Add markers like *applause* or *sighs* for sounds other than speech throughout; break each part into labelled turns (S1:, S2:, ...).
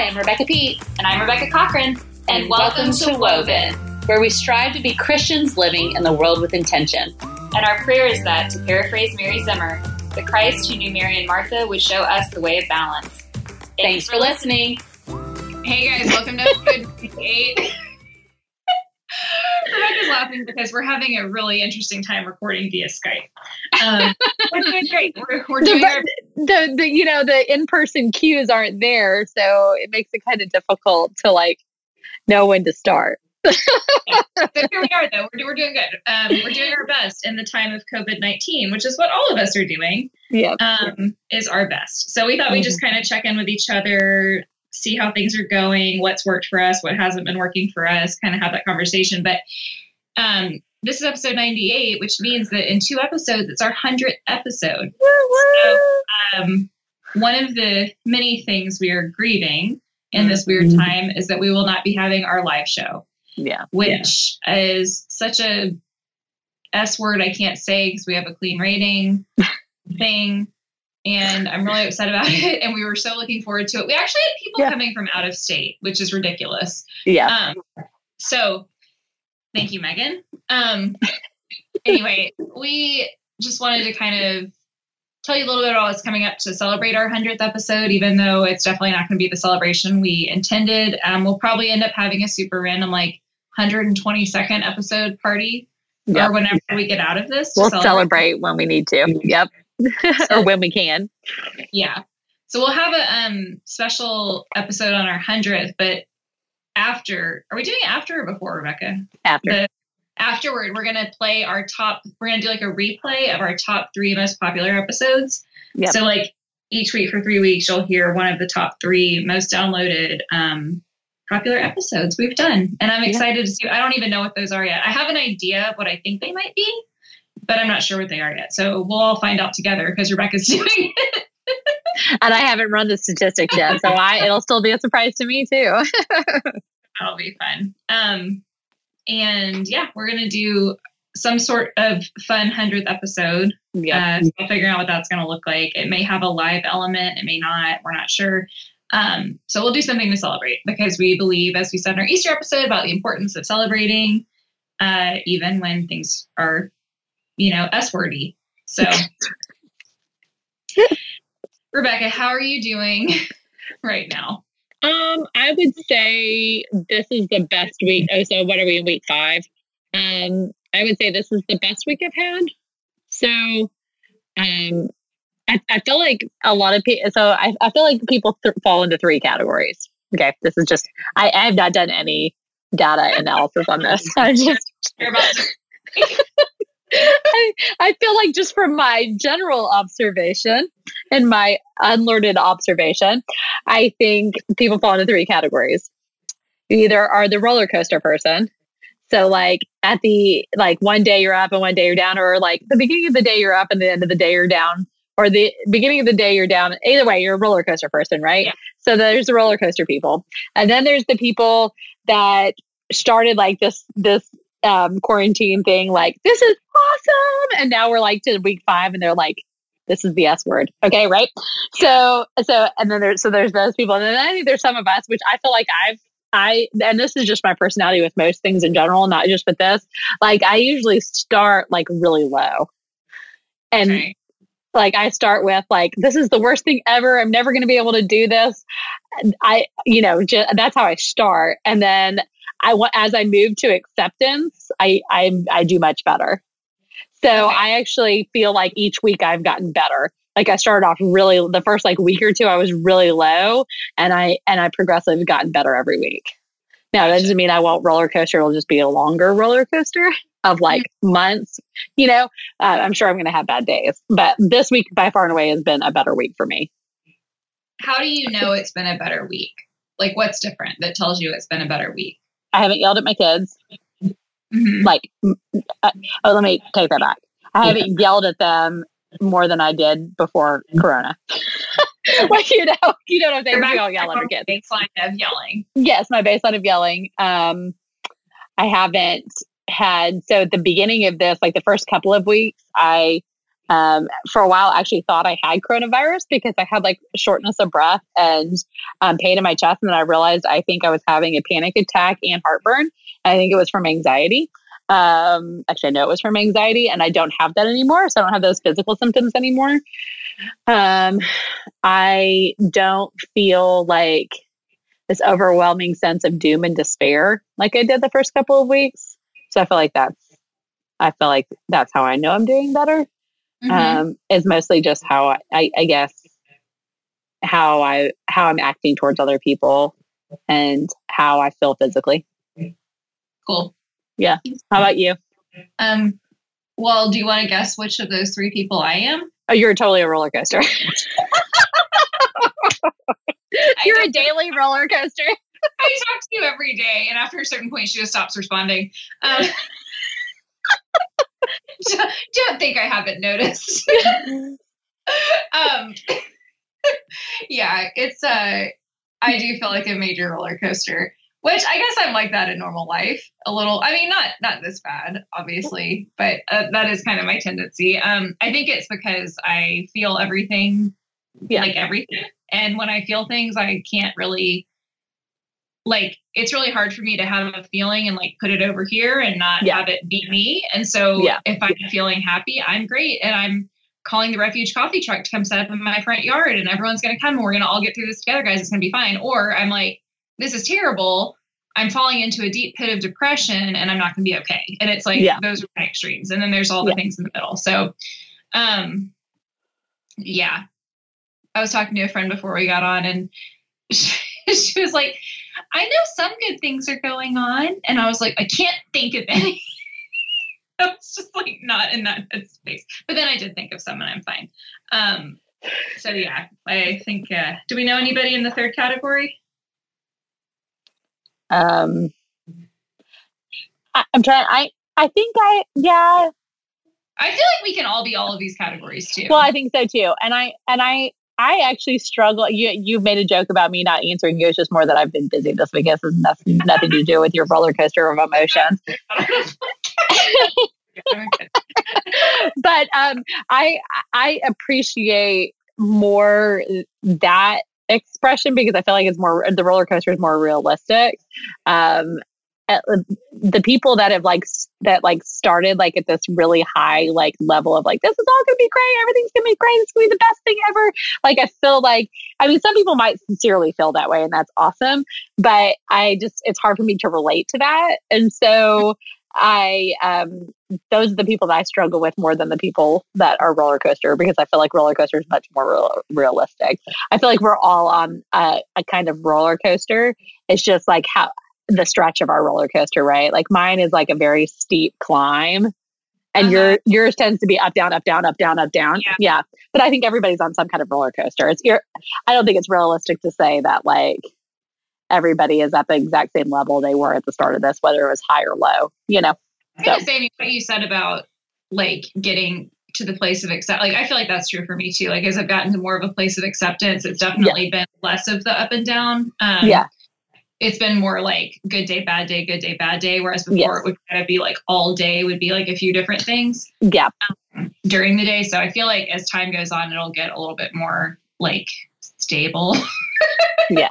S1: Hi, I'm Rebecca Pete.
S2: And I'm Rebecca Cochran. And, and welcome, welcome, to, Woven,
S1: where we strive to be Christians living in the world with intention.
S2: And our prayer is that, to paraphrase Mary Zimmer, the Christ who knew Mary and Martha would show us the way of balance.
S1: Thanks, Thanks for listening.
S2: Hey guys, welcome to Good 8. Doug is laughing because we're having a really interesting time recording via Skype. Um, *laughs* we're doing great. We're, we're doing
S3: the, our- the, the, you know, the in-person cues aren't there. So it makes it kind of difficult to like know when to start. *laughs*
S2: yeah. Here we are, though. We're, we're doing good. Um, we're doing our best in the time of COVID 19, which is what all of us are doing.
S3: Yeah.
S2: Um, is our best. So we thought mm-hmm. we just kind of check in with each other, see how things are going, what's worked for us, what hasn't been working for us, kind of have that conversation. But um, this is episode 98, which means that in two episodes, it's our 100th episode. So, um, one of the many things we are grieving in this weird mm-hmm. time is that we will not be having our live show.
S3: Yeah.
S2: Which yeah. is such a S word I can't say because we have a clean rating *laughs* thing and I'm really upset about *laughs* it. And we were so looking forward to it. We actually had people yeah. coming from out of state, which is ridiculous.
S3: Yeah.
S2: Um, so thank you, Megan. Um, anyway, we just wanted to kind of tell you a little bit about what's coming up to celebrate our 100th episode, even though it's definitely not going to be the celebration we intended. Um, we'll probably end up having a super random, like 122nd episode party yep. or whenever we get out of this.
S3: We'll celebrate. celebrate when we need to. Yep. *laughs* or when we can.
S2: Yeah. So we'll have a um, special episode on our hundredth, but after, are we doing it after or before, Rebecca?
S3: After. The,
S2: afterward, we're gonna play our top. We're gonna do like a replay of our top three most popular episodes. Yep. So like each week for three weeks, you'll hear one of the top three most downloaded um, popular episodes we've done, and I'm excited yeah. to see. I don't even know what those are yet. I have an idea of what I think they might be, but I'm not sure what they are yet. So we'll all find out together because Rebecca's *laughs* doing it.
S3: and I haven't run the statistics yet, so I it'll still be a surprise to me too. *laughs*
S2: That'll be fun. Um, and yeah, we're gonna do some sort of fun hundredth episode.
S3: Yeah,
S2: uh, figuring out what that's gonna look like. It may have a live element. It may not. We're not sure. Um, so we'll do something to celebrate because we believe, as we said in our Easter episode, about the importance of celebrating, uh, even when things are you know, S wordy. So, *laughs* Rebecca, how are you doing *laughs* right now?
S3: Um, I would say this is the best week. Oh, so what are we in week five? Um, I would say this is the best week I've had. So, um, I, I feel like a lot of people. So I, I feel like people th- fall into three categories. Okay, this is just I, I have not done any data analysis on this. *laughs* I just I, I feel like just from my general observation and my unlearned observation, I think people fall into three categories. You either are the roller coaster person. So like at the like one day you're up and one day you're down, or like the beginning of the day you're up and the end of the day you're down, or the beginning of the day you're down. Either way, you're a roller coaster person, right? Yeah. So there's the roller coaster people. And then there's the people that started like this this um, quarantine thing, like, this is awesome. And now we're like to week five and they're like, this is the S word. Okay. Right. So, so, and then there's, so there's those people. And then I think there's some of us, which I feel like I've, I, and this is just my personality with most things in general, not just with this. Like, I usually start like really low. And okay. like, I start with like, this is the worst thing ever. I'm never going to be able to do this. I, you know, just, that's how I start. And then I want as I move to acceptance, I I I do much better. So okay. I actually feel like each week I've gotten better. Like I started off really the first like week or two I was really low and I and I progressively gotten better every week. Now that doesn't mean I won't roller coaster. It'll just be a longer roller coaster of like mm-hmm. months. You know, uh, I'm sure I'm going to have bad days, but this week by far and away has been a better week for me.
S2: How do you know it's been a better week? Like, what's different that tells you it's been a better week?
S3: I haven't yelled at my kids. Mm-hmm. Like, uh, oh, let me take that back. I haven't yeah. yelled at them more than I did before Corona. *laughs* like you know, you know what I'm saying. We all yell at our kids.
S2: Baseline of yelling.
S3: Yes, my baseline of yelling. Um, I haven't had so at the beginning of this, like the first couple of weeks, I um, for a while I actually thought I had coronavirus because I had like shortness of breath and um, pain in my chest. And then I realized I think I was having a panic attack and heartburn. I think it was from anxiety. Um, actually, I know it was from anxiety, and I don't have that anymore. So I don't have those physical symptoms anymore. Um, I don't feel like this overwhelming sense of doom and despair like I did the first couple of weeks. So I feel like that's I feel like that's how I know I'm doing better. Mm-hmm. Um, is mostly just how I, I, I guess how I how I'm acting towards other people and how I feel physically.
S2: Cool.
S3: Yeah. How about you?
S2: Um, well, do you want to guess which of those three people I am?
S3: Oh, you're totally a roller coaster. *laughs* you're a daily roller coaster.
S2: I talk to you every day, and after a certain point, she just stops responding. Um, *laughs* don't think I haven't noticed. *laughs* um, *laughs* yeah, it's uh, I do feel like a major roller coaster. Which I guess I'm like that in normal life a little. I mean, not not this bad, obviously, but uh, that is kind of my tendency. Um, I think it's because I feel everything, yeah. like everything, and when I feel things, I can't really like it's really hard for me to have a feeling and like put it over here and not yeah. have it be me. And so yeah. if I'm feeling happy, I'm great. And I'm calling the refuge coffee truck to come set up in my front yard and everyone's going to come and we're going to all get through this together, guys. It's going to be fine. Or I'm like, this is terrible. I'm falling into a deep pit of depression and I'm not going to be okay. And it's like, yeah. those are my extremes. And then there's all the yeah. things in the middle. So, um, yeah, I was talking to a friend before we got on and she, *laughs* she was like, I know some good things are going on. And I was like, I can't think of any. *laughs* I was just like not in that headspace. But then I did think of some and I'm fine. Um, so yeah, I think uh, do we know anybody in the third category?
S3: Um, I, am trying. I I think I yeah.
S2: I feel like we can all be all of these categories too.
S3: Well, I think so too. And I and I I actually struggle. You you made a joke about me not answering you. It's just more that I've been busy this week. It has nothing, nothing to do with your roller coaster of emotions. *laughs* but um, I I appreciate more that expression because I feel like it's more the roller coaster is more realistic. Um, the people that have like that like started like at this really high like level of like this is all gonna be great. Everything's gonna be great. It's gonna be the best thing ever. Like i feel like i mean some people might sincerely feel that way and that's awesome but i just it's hard for me to relate to that and so i um those are the people that i struggle with more than the people that are roller coaster because i feel like roller coaster is much more real, realistic. I feel like we're all on a, a kind of roller coaster. It's just like how the stretch of our roller coaster, right? Like mine is like a very steep climb and uh-huh. your yours tends to be up down up down up down up down yeah. yeah. but i think everybody's on some kind of roller coaster it's i don't think it's realistic to say that like everybody is at the exact same level they were at the start of this whether it was high or low you know
S2: i'm so. say what you said about like getting to the place of accept like i feel like that's true for me too like as i've gotten to more of a place of acceptance it's definitely yeah. been less of the up and down um,
S3: yeah
S2: it's been more like good day, bad day, good day, bad day. Whereas before yes. it would kind of be like all day would be like a few different things.
S3: Yeah.
S2: Um, during the day. So I feel like as time goes on, it'll get a little bit more like stable. *laughs*
S3: yeah.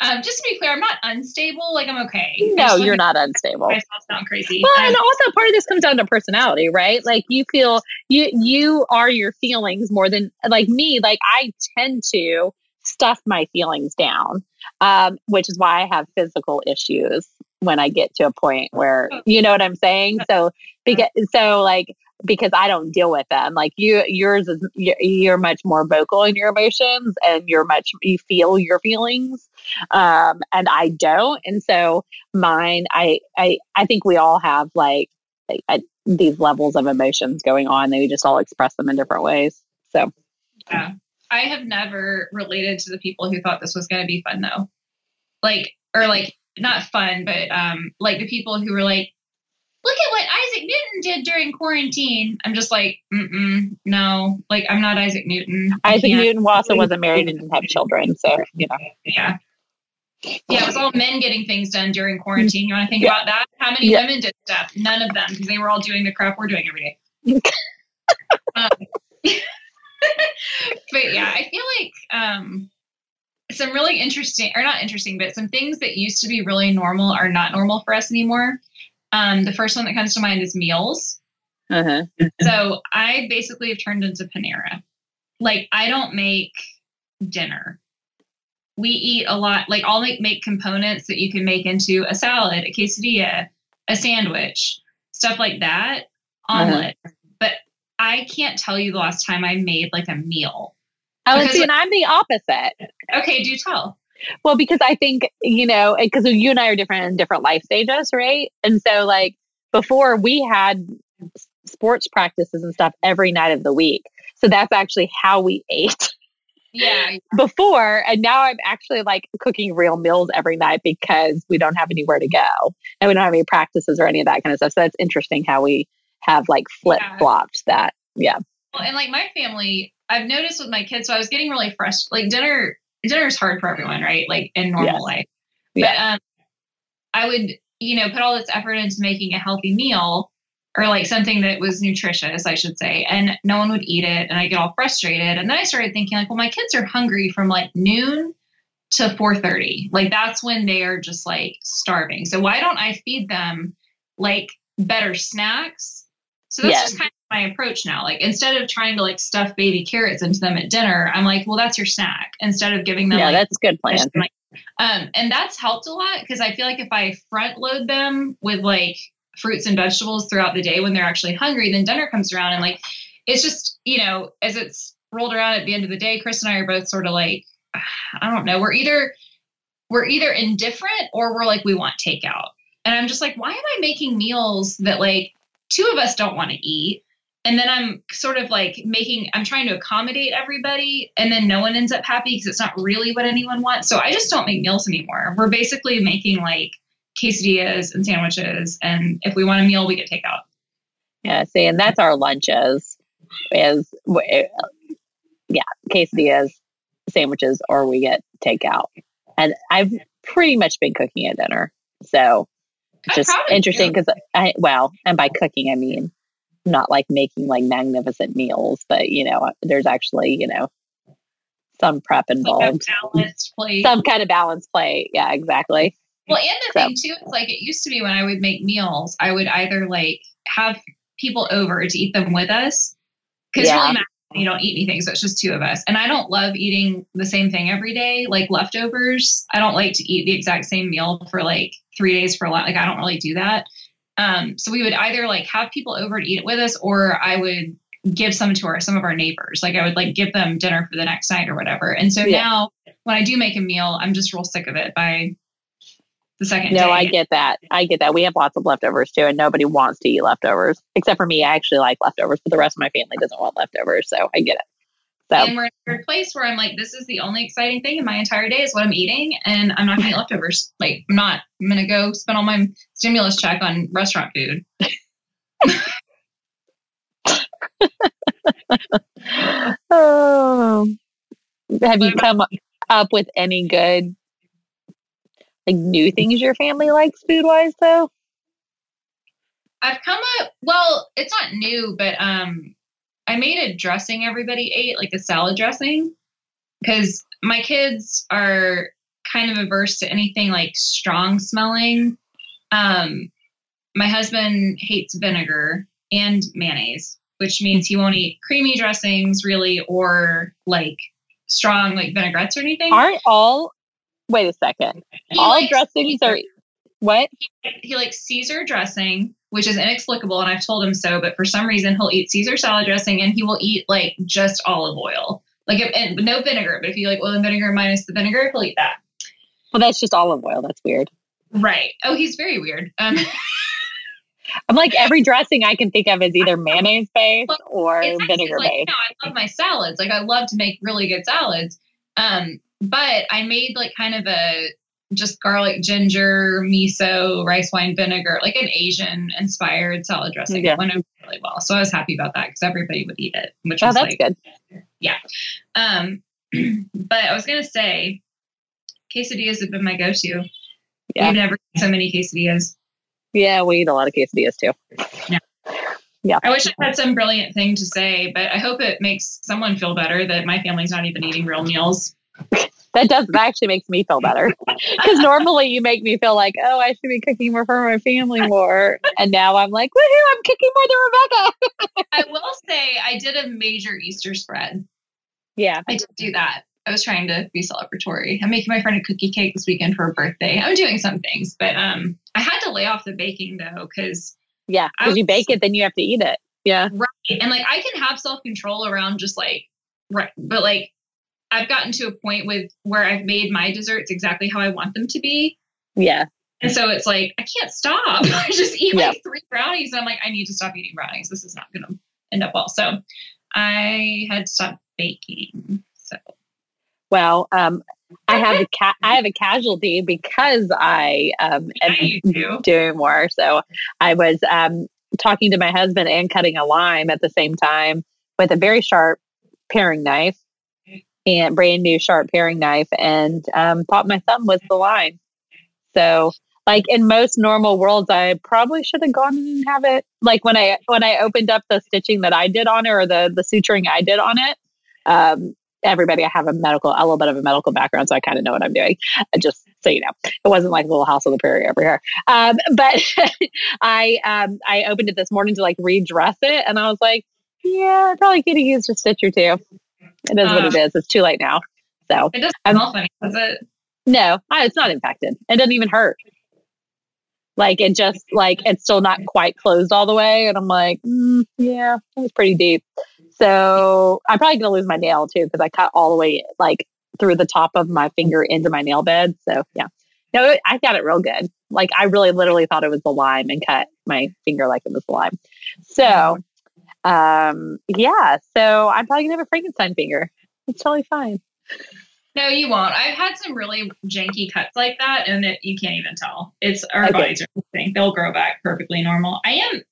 S2: Um, just to be clear, I'm not unstable. Like I'm okay.
S3: No, you're not unstable.
S2: I sound crazy.
S3: Well, um, and also part of this comes down to personality, right? Like you feel you you are your feelings more than like me. Like I tend to stuff my feelings down, um, which is why I have physical issues when I get to a point where you know what I'm saying. So *laughs* because so like because I don't deal with them. Like you, yours is you're much more vocal in your emotions, and you're much you feel your feelings, um, and I don't. And so mine, I I I think we all have like I, these levels of emotions going on. They just all express them in different ways. So
S2: yeah. I have never related to the people who thought this was going to be fun though. Like, or like, not fun, but um, like the people who were like, look at what Isaac Newton did during quarantine. I'm just like, mm no, like I'm not Isaac Newton.
S3: Isaac Newton also wasn't married and didn't have children. So, you know.
S2: Yeah. Yeah, it was all men getting things done during quarantine. You want to think yeah. about that? How many yeah. women did stuff? None of them, because they were all doing the crap we're doing every day. *laughs* um, *laughs* but yeah, I feel like um, some really interesting, or not interesting, but some things that used to be really normal are not normal for us anymore. Um, the first one that comes to mind is meals.
S3: Uh-huh.
S2: So I basically have turned into Panera. Like I don't make dinner. We eat a lot. Like I'll make make components that you can make into a salad, a quesadilla, a sandwich, stuff like that, omelet. But I can't tell you the last time I made like a meal.
S3: Oh,
S2: Because-
S3: see, and I'm the opposite.
S2: Okay, do tell.
S3: Well, because I think, you know, because you and I are different in different life stages, right? And so, like, before we had sports practices and stuff every night of the week. So that's actually how we *laughs* ate
S2: Yeah,
S3: before. And now I'm actually like cooking real meals every night because we don't have anywhere to go and we don't have any practices or any of that kind of stuff. So that's interesting how we have like flip flopped that. Yeah.
S2: Well, and like my family, I've noticed with my kids. So I was getting really frustrated. Like dinner, dinner is hard for everyone, right? Like in normal
S3: Yes.
S2: life. But um, I would, you know, put all this effort into making a healthy meal or like something that was nutritious, I should say, and no one would eat it, and I get all frustrated. And then I started thinking, like, well, my kids are hungry from like noon to 4:30. Like that's when they are just like starving. So why don't I feed them like better snacks? So that's
S3: Yeah.
S2: just kind of my approach now. Like instead of trying to like stuff baby carrots into them at dinner, I'm like, well, that's your snack. Instead of giving them
S3: Yeah,
S2: like
S3: that's a good plan.
S2: like, um, and that's helped a lot because I feel like if I front load them with like fruits and vegetables throughout the day when they're actually hungry, then dinner comes around and like it's just you know as it's rolled around at the end of the day, Chris and I are both sort of like *sighs* I don't know, we're either we're either indifferent or we're like we want takeout, and I'm just like, why am I making meals that like two of us don't want to eat? And then I'm sort of like making, I'm trying to accommodate everybody, and then no one ends up happy because it's not really what anyone wants. So I just don't make meals anymore. We're basically making like quesadillas and sandwiches, and if we want a meal, we get takeout.
S3: Yeah, see, and that's our lunches is uh, yeah, quesadillas, sandwiches, or we get takeout. And I've pretty much been cooking at dinner, so just interesting because I well, and by cooking I mean not like making like magnificent meals, but you know, uh, there's actually you know some prep
S2: Like a
S3: involved,
S2: balanced plate.
S3: some kind of balanced plate. Yeah, exactly.
S2: Well, and the
S3: So-
S2: thing too is like it used to be when I would make meals, I would either like have people over to eat them with us because
S3: Yeah.
S2: really you don't eat anything, so it's just two of us. And I don't love eating the same thing every day, like leftovers. I don't like to eat the exact same meal for like three days for a lot. Like I don't really do that. Um, so we would either like have people over to eat it with us, or I would give some to our some of our neighbors. Like I would like give them dinner for the next night or whatever. And so
S3: Yeah.
S2: now when I do make a meal, I'm just real sick of it by the second
S3: No,
S2: day.
S3: I get that. I get that. We have lots of leftovers too, and nobody wants to eat leftovers except for me. I actually like leftovers, but the rest of my family doesn't want leftovers, so I get it. So
S2: and we're in a place where I'm like, this is the only exciting thing in my entire day is what I'm eating, and I'm not gonna eat leftovers. Like, I'm not. I'm gonna go spend all my stimulus check on restaurant food. *laughs* *laughs*
S3: oh, have you come up with any good, like new things your family likes food wise? Though,
S2: I've come up. Well, it's not new, but um, I made a dressing everybody ate, like a salad dressing, because my kids are kind of averse to anything like strong smelling. Um, my husband hates vinegar and mayonnaise, which means he won't eat creamy dressings really, or like strong like vinaigrettes or anything.
S3: aren't all? Wait a second.
S2: He
S3: all
S2: likes
S3: dressings are what?
S2: he likes Caesar dressing, which is inexplicable, and I've told him so. But for some reason, he'll eat Caesar salad dressing, and he will eat like just olive oil, like if, and no vinegar. But if you like oil and vinegar minus the vinegar, he'll eat that.
S3: Well, that's just olive oil. That's weird.
S2: Right. Oh, he's very weird. Um, *laughs* *laughs*
S3: I'm like every dressing I can think of is either mayonnaise based
S2: Well,
S3: or vinegar
S2: like,
S3: based.
S2: know, I love my salads. Like I love to make really good salads. Um, but I made like kind of a just garlic, ginger, miso, rice wine vinegar, like an Asian inspired salad dressing.
S3: Yeah.
S2: It went over really well. So I was happy about that because everybody would eat it, which
S3: Oh,
S2: was
S3: that's
S2: like
S3: good. Yeah.
S2: Um, *clears throat* but I was gonna say, quesadillas have been my go-to.
S3: Yeah.
S2: We've never eaten so many quesadillas.
S3: Yeah, we eat a lot of quesadillas too.
S2: Yeah.
S3: Yeah.
S2: I wish I had some brilliant thing to say, but I hope it makes someone feel better that my family's not even eating real meals.
S3: That does that actually makes me feel better *laughs* because normally you make me feel like oh I should be cooking more for my family more and now I'm like woohoo I'm cooking more than Rebecca. *laughs*
S2: I will say I did a major Easter spread.
S3: Yeah,
S2: I did do that. I was trying to be celebratory. I'm making my friend a cookie cake this weekend for her birthday. I'm doing some things, but um, I had to lay off the baking though because
S3: yeah. Because you bake it, then you have to eat it. Yeah,
S2: right. And like I can have self control around just like right, but like I've gotten to a point with where I've made my desserts exactly how I want them to be.
S3: Yeah.
S2: And so it's like I can't stop. *laughs* I just eat like three brownies. And I'm like, I need to stop eating brownies. This is not gonna end up well. So I had stopped baking. So
S3: well, um, I have a ca- I have a casualty because I um, am doing more. So I was um, talking to my husband and cutting a lime at the same time with a very sharp paring knife and brand new sharp paring knife and um, thought my thumb was the line. So like in most normal worlds, I probably should have gone and have it. Like when I when I opened up the stitching that I did on it or the the suturing I did on it. Um, everybody, I have a medical, a little bit of a medical background, so I kind of know what I'm doing. Just so you know, it wasn't like a Little House on the Prairie over here. Um, *laughs* but I um, I opened it this morning to like redress it, and I was like, yeah, probably could have used a stitch or two. It is what it is. It's too late now. So
S2: it doesn't smell funny, does it?
S3: No, it's not infected. It doesn't even hurt. Like it just like it's still not quite closed all the way, and I'm like, mm, yeah, it was pretty deep. So I'm probably gonna lose my nail too because I cut all the way like through the top of my finger into my nail bed. So yeah, no, I got it real good. Like I really literally thought it was the lime and cut my finger like it was the lime. So um, yeah, so I'm probably gonna have a Frankenstein finger. It's totally fine.
S2: No, you won't. I've had some really janky cuts like that, and it, you can't even tell. It's our okay. bodies are thing; they'll grow back perfectly normal. I am.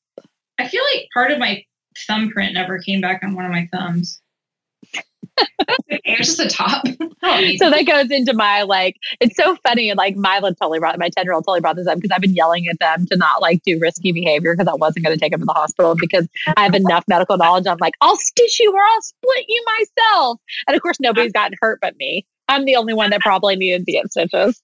S2: I feel like part of my thumbprint never came back on one of my thumbs. Just the top. *laughs*
S3: Oh, so that goes into my like. It's so funny. And like Mila totally brought my ten year old totally brought this up because I've been yelling at them to not like do risky behavior because I wasn't going to take them to the hospital because I have enough medical knowledge. I'm like, I'll stitch you or I'll split you myself. And of course, nobody's uh-huh. gotten hurt but me. I'm the only one that uh-huh. probably needed to get stitches.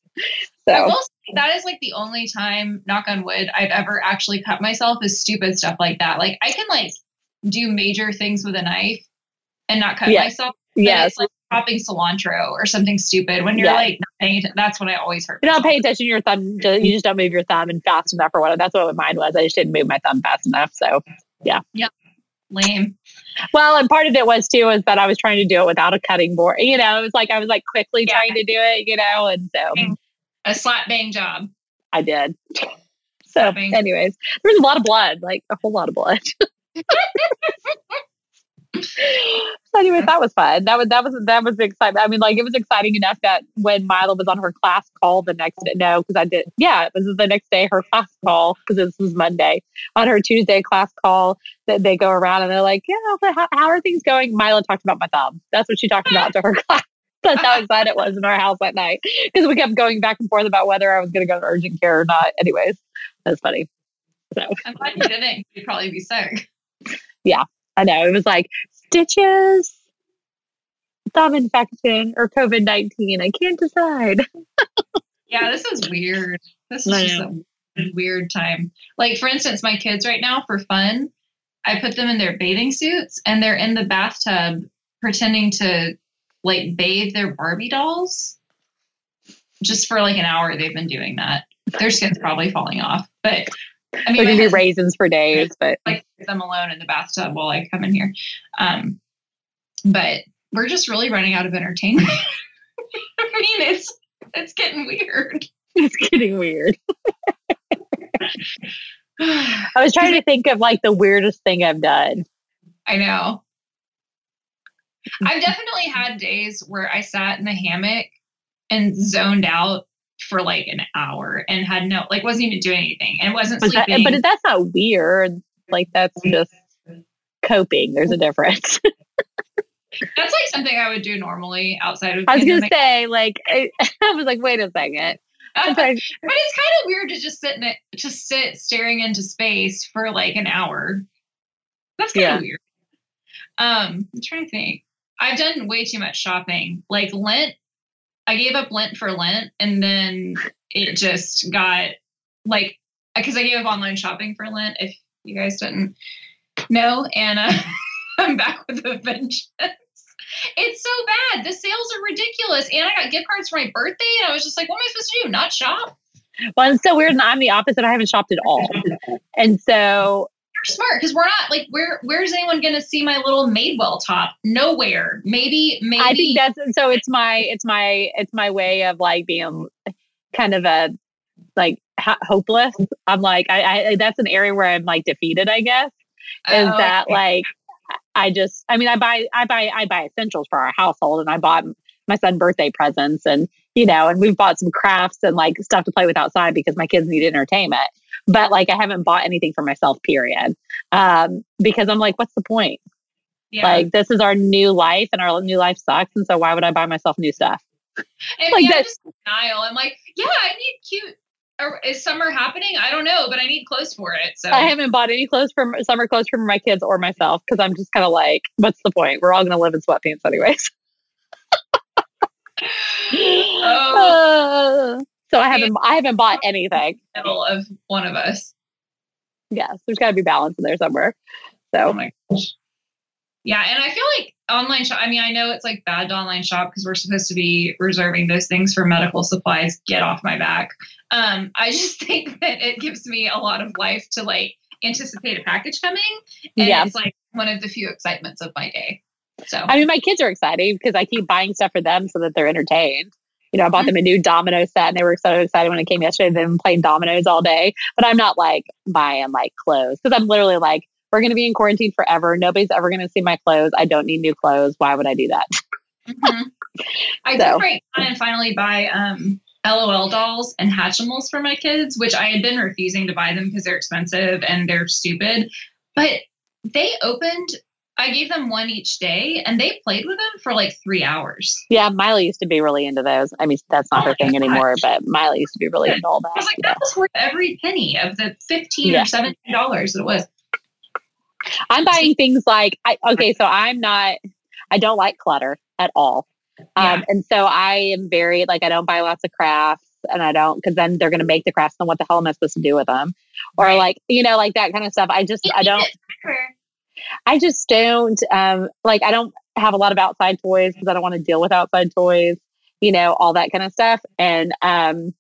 S3: So
S2: that is like the only time, knock on wood, I've ever actually cut myself is stupid stuff like that. Like I can like do major things with a knife and not cut yes. myself.
S3: Yes.
S2: like chopping cilantro or something stupid. When you're yes. like not paying attention, that's when I always hurt.
S3: You're not paying attention to your thumb. You just don't move your thumb and fast enough or whatever. That's what mine was. I just didn't move my thumb fast enough. So yeah.
S2: Yep. Lame.
S3: Well, and part of it was too is that I was trying to do it without a cutting board. You know, it was like I was like quickly yeah. trying to do it. You know, and so
S2: a slap bang job.
S3: I did. So, anyways, there was a lot of blood, like a whole lot of blood. *laughs* so anyway, that was fun. That was that was that was exciting. I mean, like it was exciting enough that when Mila was on her class call the next day, no, because I did, yeah, it was the next day her class call because this was Monday. On her Tuesday class call, that they go around and they're like, yeah, how, how are things going? Mila talked about my thumb. That's what she talked about to her *laughs* class. That's how excited it was in our house that night because we kept going back and forth about whether I was going to go to urgent care or not. Anyways, that's funny. So
S2: I'm glad you didn't. You'd probably be sick.
S3: Yeah, I know. It was like stitches, thumb infection, or COVID 19. I can't decide. *laughs*
S2: yeah, this is weird. This is just a weird time. Like, for instance, my kids right now, for fun, I put them in their bathing suits and they're in the bathtub pretending to like bathe their Barbie dolls. Just for like an hour, they've been doing that. Their skin's probably falling off, but
S3: I mean, can do raisins for days, *laughs* but
S2: like them alone in the bathtub while I come in here. Um, but we're just really running out of entertainment. *laughs* I mean, it's it's getting weird.
S3: It's getting weird. *laughs* *sighs* I was trying to think of like the weirdest thing I've done.
S2: I know. I've definitely had days where I sat in the hammock and zoned out for like an hour and had no like wasn't even doing anything and wasn't sleeping.
S3: That, but that's not weird. Like that's just coping. There's a difference. *laughs*
S2: that's like something I would do normally outside of.
S3: I was gonna say like I, *laughs* I, was like, wait a second. *laughs*
S2: Uh, but it's kind of weird to just sit in it, just sit staring into space for like an hour. That's kind of yeah. weird. Um, I'm trying to think. I've done way too much shopping. Like Lent, I gave up Lent for Lent, and then it just got like because I gave up online shopping for Lent. If you guys didn't know, and uh, *laughs* I'm back with a vengeance. It's so bad. The sales are ridiculous, and I got gift cards for my birthday, and I was just like, "What am I supposed to do? Not shop?"
S3: Well, it's so weird, and I'm the opposite. I haven't shopped at all, *laughs* and so
S2: smart because we're not like where where's anyone going to see my little Madewell top? Nowhere. Maybe maybe.
S3: I think that's so. It's my it's my it's my way of like being kind of a like hopeless. I'm like I, I that's an area where I'm like defeated. I guess is oh, that okay. like I just I mean I buy I buy I buy essentials for our household and I bought my son birthday presents and you know and we've bought some crafts and like stuff to play with outside because my kids need entertainment but like I haven't bought anything for myself, period. Um, because I'm like, what's the point? Yeah. Like this is our new life and our new life sucks. And so why would I buy myself new stuff?
S2: And like yeah, just denial. I'm like, yeah, I need cute. is summer happening? I don't know, but I need clothes for it. So
S3: I haven't bought any clothes for summer clothes for my kids or myself because I'm just kind of like, what's the point? We're all going to live in sweatpants anyways. *laughs* oh. *laughs* uh, so I haven't I haven't bought anything.
S2: Middle of one of us.
S3: Yes, there's got to be balance in there somewhere. So.
S2: Oh. Yeah, and I feel like online shop. I mean, I know it's like bad to online shop because we're supposed to be reserving those things for medical supplies. Get off my back. Um, I just *laughs* think that it gives me a lot of life to like anticipate a package coming, and yeah. it's like one of the few excitements of my day. So I
S3: mean, my kids are excited because I keep buying stuff for them so that they're entertained. You know, I bought them a new domino set and they were so excited when it came yesterday. They've been playing dominoes all day. But I'm not like buying like clothes because I'm literally like, we're going to be in quarantine forever. Nobody's ever going to see my clothes. I don't need new clothes. Why would I do that?
S2: Mm-hmm. *laughs* I so. did break and finally buy um, LOL dolls and Hatchimals for my kids, which I had been refusing to buy them because they're expensive and they're stupid. But they opened I gave them one each day and they played with them for like three hours.
S3: Yeah, Miley used to be really into those. I mean, that's not oh her thing gosh. anymore, but Miley used to be really into all that.
S2: I was like, that was worth every penny of the 15 yeah. or 17 dollars it was.
S3: I'm buying things like, I, okay, so I'm not, I don't like clutter at all. Yeah. Um, and so I am very, like, I don't buy lots of crafts and I don't, because then they're going to make the crafts and what the hell am I supposed to do with them? Or right. like, you know, like that kind of stuff. I just, I don't. I just don't um, like. I don't have a lot of outside toys because I don't want to deal with outside toys. You know, all that kind of stuff. And um,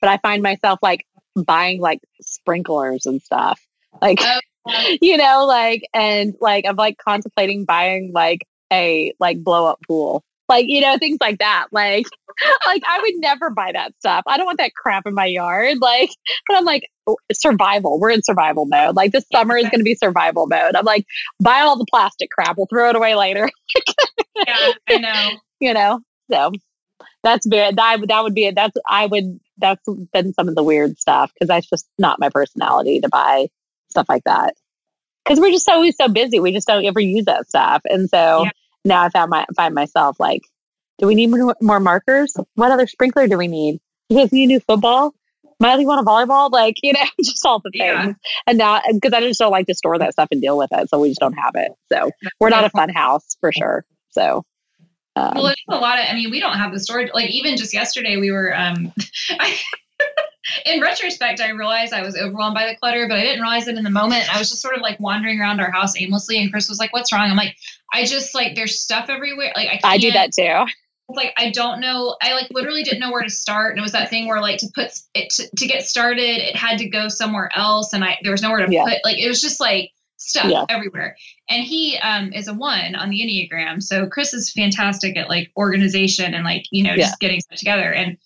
S3: but I find myself like buying like sprinklers and stuff. Like, oh, *laughs* you know, like and like I'm like contemplating buying like a like blow up pool like you know things like that. Like *laughs* like i would never buy that stuff. I don't want that crap in my yard. Like but i'm like oh, survival. We're in survival mode. Like this summer is going to be survival mode. I'm like buy all the plastic crap. We'll throw it away later.
S2: Yeah i know. *laughs*
S3: You know? So that's very that, that would be it. That's i would that's been some of the weird stuff because that's just not my personality to buy stuff like that. Because we're just always so busy. We just don't ever use that stuff. And so yeah now I found my find myself like, do we need more, more markers? What other sprinkler do we need? You guys need a new football? Miley want a volleyball? Like, you know, *laughs* just all the things. Yeah. And now, because I just don't like to store that stuff and deal with it. So we just don't have it. So we're not a fun house for sure. So.
S2: Um, well, it's a lot of, I mean, we don't have the storage. Like, even just yesterday, we were, um, *laughs* I, in retrospect, I realized I was overwhelmed by the clutter, but I didn't realize it in the moment. I was just sort of like wandering around our house aimlessly, and Chris was like, "What's wrong?" I'm like, "I just like there's stuff everywhere. Like I,
S3: I do that too."
S2: Like I don't know. I like literally didn't know where to start, and it was that thing where like to put it to, to get started, it had to go somewhere else, and I there was nowhere to yeah. put. Like it was just like stuff yeah. everywhere. And he um, is a one on the Enneagram. So Chris is fantastic at like organization and like, you know, yeah. just getting stuff together. And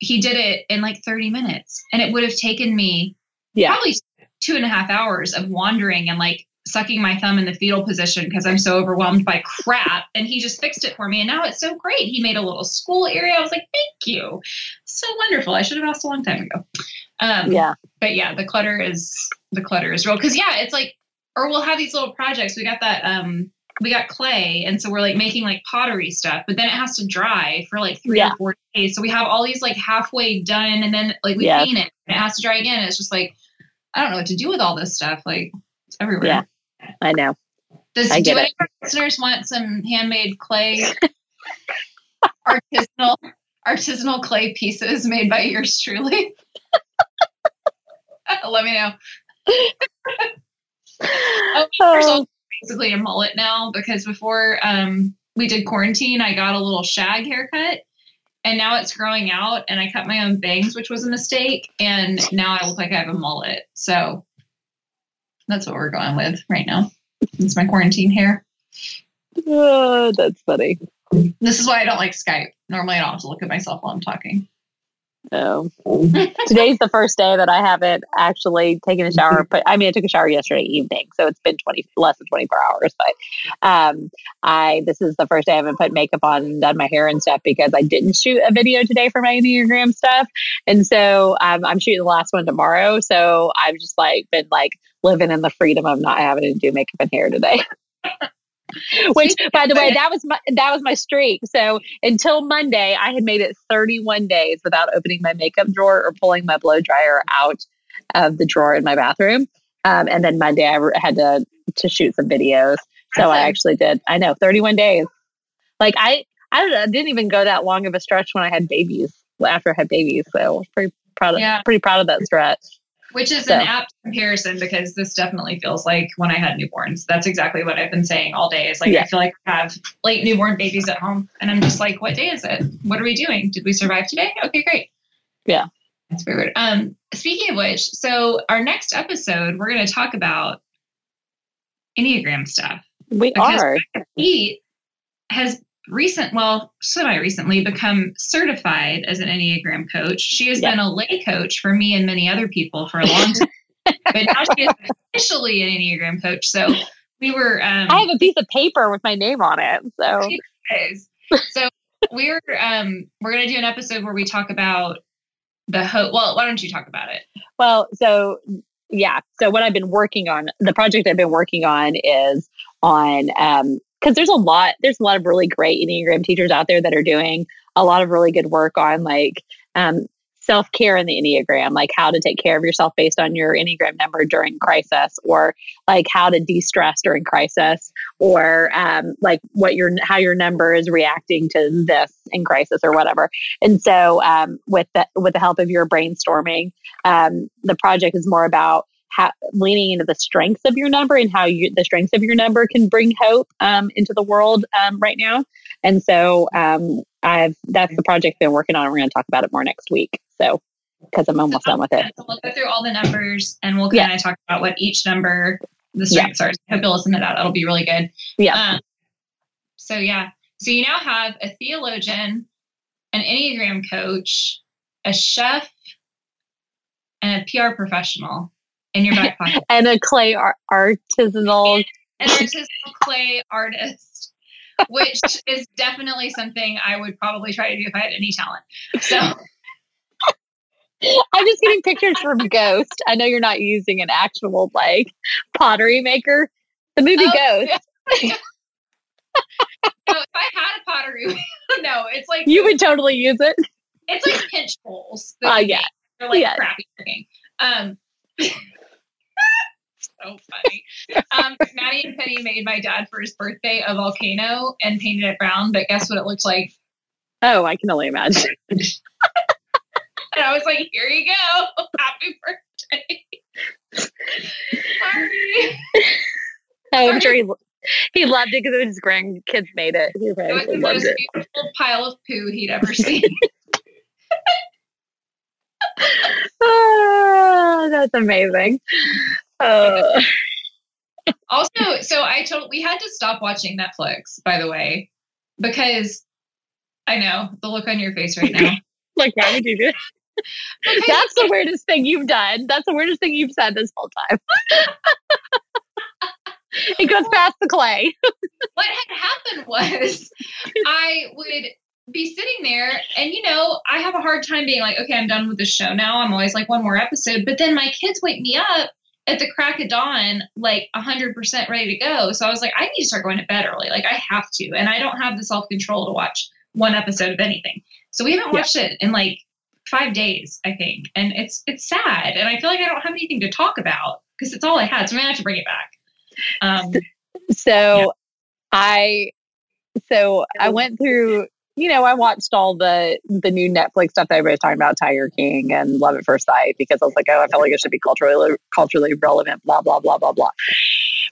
S2: he did it in like 30 minutes and it would have taken me yeah. probably two and a half hours of wandering and like sucking my thumb in the fetal position because I'm so overwhelmed by crap. And he just fixed it for me. And now it's so great. He made a little school area. I was like, thank you. So wonderful. I should have asked a long time ago. Um, yeah. But yeah, the clutter is the clutter is real. Cause yeah, it's like, or we'll have these little projects. We got that um we got clay and so we're like making like pottery stuff but then it has to dry for like three yeah. or four days so we have all these like halfway done and then like we yeah. paint it and it has to dry again it's just like i don't know what to do with all this stuff like it's everywhere
S3: yeah I know.
S2: Does
S3: I
S2: do any of our listeners want some handmade clay *laughs* artisanal artisanal clay pieces made by yours truly? *laughs* Let me know. *laughs* Oh,
S3: Oh,
S2: basically a mullet now because before um, we did quarantine, I got a little shag haircut. And now it's growing out, and I cut my own bangs, which was a mistake. And now I look like I have a mullet. So that's what we're going with right now. It's my quarantine hair.
S3: oh, that's funny.
S2: This is why I don't like Skype. Normally, I don't have to look at myself while I'm talking.
S3: Oh. Today's the first day that I haven't actually taken a shower. But I mean, I took a shower yesterday evening, so it's been twenty less than twenty four hours. But um, I this is the first day I haven't put makeup on and done my hair and stuff because I didn't shoot a video today for my enneagram stuff, and so um, I'm shooting the last one tomorrow. So I've just like been like living in the freedom of not having to do makeup and hair today. *laughs* *laughs* Which, *laughs* by the way, that was my that was my streak. So until Monday, I had made it 31 days without opening my makeup drawer or pulling my blow dryer out of the drawer in my bathroom. Um, and then Monday, I had to to shoot some videos. So I actually did. I know 31 days. Like I I don't know, it didn't even go that long of a stretch when I had babies. After I had babies, so pretty proud of
S2: Yeah.
S3: pretty proud of that stretch.
S2: Which is
S3: So.
S2: an apt comparison because this definitely feels like when I had newborns. That's exactly what I've been saying all day. Is like
S3: Yeah.
S2: I feel like I have late newborn babies at home, and I'm just like, what day is it? What are we doing? Did we survive today? Okay, great.
S3: Yeah.
S2: that's very weird. Um, speaking of which, so our next episode, we're going to talk about Enneagram stuff.
S3: We are.
S2: Pete has recent, well, semi recently become certified as an Enneagram coach. She has
S3: Yeah.
S2: been a lay coach for me and many other people for a long time, *laughs* but now she is officially an Enneagram coach. So we were, um,
S3: I have a piece of *laughs* paper with my name on it. So.
S2: So we're um we're gonna do an episode where we talk about the hope. Well, why don't you talk about it?
S3: Well, so yeah. So what I've been working on, the project I've been working on is on um because there's a lot there's a lot of really great Enneagram teachers out there that are doing a lot of really good work on like um self-care in the Enneagram, like how to take care of yourself based on your Enneagram number during crisis, or like how to de-stress during crisis, or um, like what your how your number is reacting to this in crisis or whatever. And so um, with the with the help of your brainstorming, um, the project is more about how, leaning into the strengths of your number and how you, the strengths of your number can bring hope um, into the world um, right now. And so um, I've that's the project I've been working on. We're going to talk about it more next week. So because I'm almost done with it.
S2: So we'll go through all the numbers and we'll
S3: Yeah.
S2: kind of talk about what each number the strengths are. So I hope you'll listen to that. That'll be really good.
S3: Yeah.
S2: Um, so yeah. So you now have a theologian, an Enneagram coach, a chef, and a PR professional in your back pocket. *laughs*
S3: And a clay ar- artisanal. *laughs*
S2: an artisanal clay artist, which is definitely something I would probably try to do if I had any talent. So *laughs*
S3: I'm just getting pictures from Ghost. I know you're not using an actual like pottery maker. The movie
S2: Oh,
S3: Ghost.
S2: no, if I had a pottery, no, it's like
S3: You would totally use it.
S2: it's like pinch bowls.
S3: Ah, yeah.
S2: they're like
S3: Yeah.
S2: crappy looking. Um, so funny. Um, Maddie and Penny made my dad for his birthday a volcano and painted it brown, but guess what it looked like?
S3: Oh, I can only imagine. *laughs* *laughs*
S2: And I was like, here you go. Happy birthday. Sorry.
S3: Oh, I'm sure he, he loved it because his grandkids made it. He
S2: It was the most
S3: it.
S2: beautiful pile of poo he'd ever seen.
S3: Oh, *laughs* that's amazing. Oh,
S2: also, so I told we had to stop watching Netflix, by the way, because I know the look on your face right now. *laughs*
S3: like, why would you do?
S2: Because
S3: That's the weirdest thing you've done. That's the weirdest thing you've said this whole time. it goes *laughs* past the clay.
S2: what had happened was I would be sitting there and you know I have a hard time being like okay I'm done with the show now I'm always like one more episode but then my kids wake me up at the crack of dawn like 100% ready to go. So I was like I need to start going to bed early. Like I have to and I don't have the self-control to watch one episode of anything. So we haven't
S3: Yeah.
S2: watched it in like five days I think. And it's it's sad. And I feel like I don't have anything to talk about because it's all I had so I'm gonna have to bring it back. Um, *laughs*
S3: so yeah. I so I went through you know, I watched all the the new Netflix stuff that everybody's talking about, Tiger King and Love at First Sight, because I was like, oh, I felt like it should be culturally culturally relevant, blah blah blah blah blah.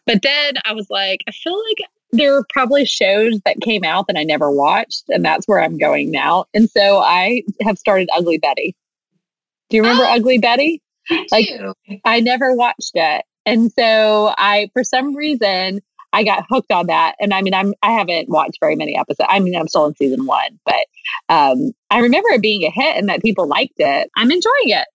S3: But then I was like, I feel like there are probably shows that came out that I never watched, and that's where I'm going now. And so I have started Ugly Betty. Do you remember oh, Ugly Betty?
S2: Like
S3: I never watched it. And so I for some reason I got hooked on that. And I mean, I'm I haven't watched very many episodes. I mean, I'm still in season one, but um, I remember it being a hit and that people liked it. I'm enjoying it.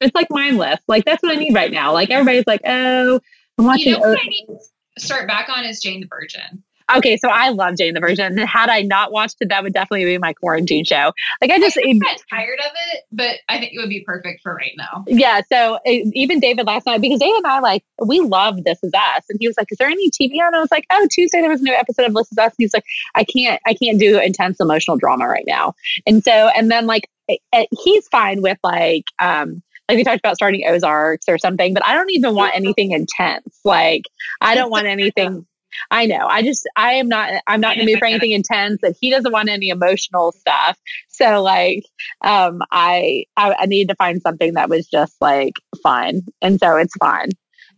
S3: It's like mindless. Like that's what I need right now. Like everybody's like, oh, I'm watching.
S2: You know what I need to start back on is Jane the Virgin.
S3: Okay, so I love Jane the Virgin. Had I not watched it, that would definitely be my quarantine show. Like I just
S2: I'm tired of it, but I think it would be perfect for right now.
S3: Yeah. So it, even David last night, because David and I like we love This Is Us, and he was like, "Is there any TV on?" I was like, "Oh, Tuesday there was a new episode of This Is Us." And he's like, "I can't, I can't do intense emotional drama right now." And so, and then like it, it, he's fine with like um like we talked about starting Ozarks or something, but I don't even want anything intense. Like I don't want anything I know. I just I am not I'm not in the mood for anything intense that he doesn't want any emotional stuff. So like um I, I I need to find something that was just like fun. And so it's fun.